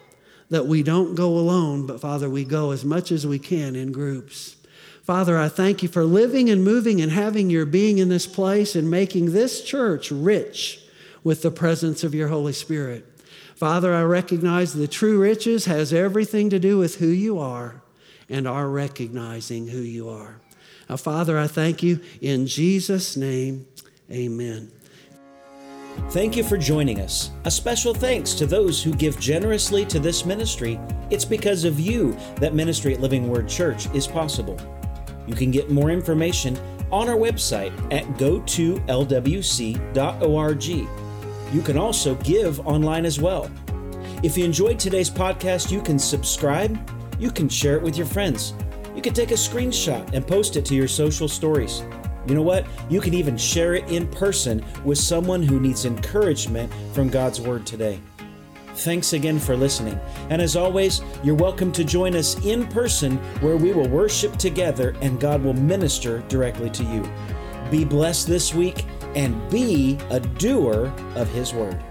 That we don't go alone, but Father, we go as much as we can in groups. Father, I thank you for living and moving and having your being in this place and making this church rich with the presence of your Holy Spirit. Father, I recognize the true riches has everything to do with who you are and our recognizing who you are. Now, Father, I thank you in Jesus' name. Amen. Thank you for joining us. A special thanks to those who give generously to this ministry. It's because of you that ministry at Living Word Church is possible. You can get more information on our website at go2lwc.org. You can also give online as well. If you enjoyed today's podcast, you can subscribe, you can share it with your friends. You can take a screenshot and post it to your social stories. You know what? You can even share it in person with someone who needs encouragement from God's Word today. Thanks again for listening. And as always, you're welcome to join us in person where we will worship together and God will minister directly to you. Be blessed this week and be a doer of His Word.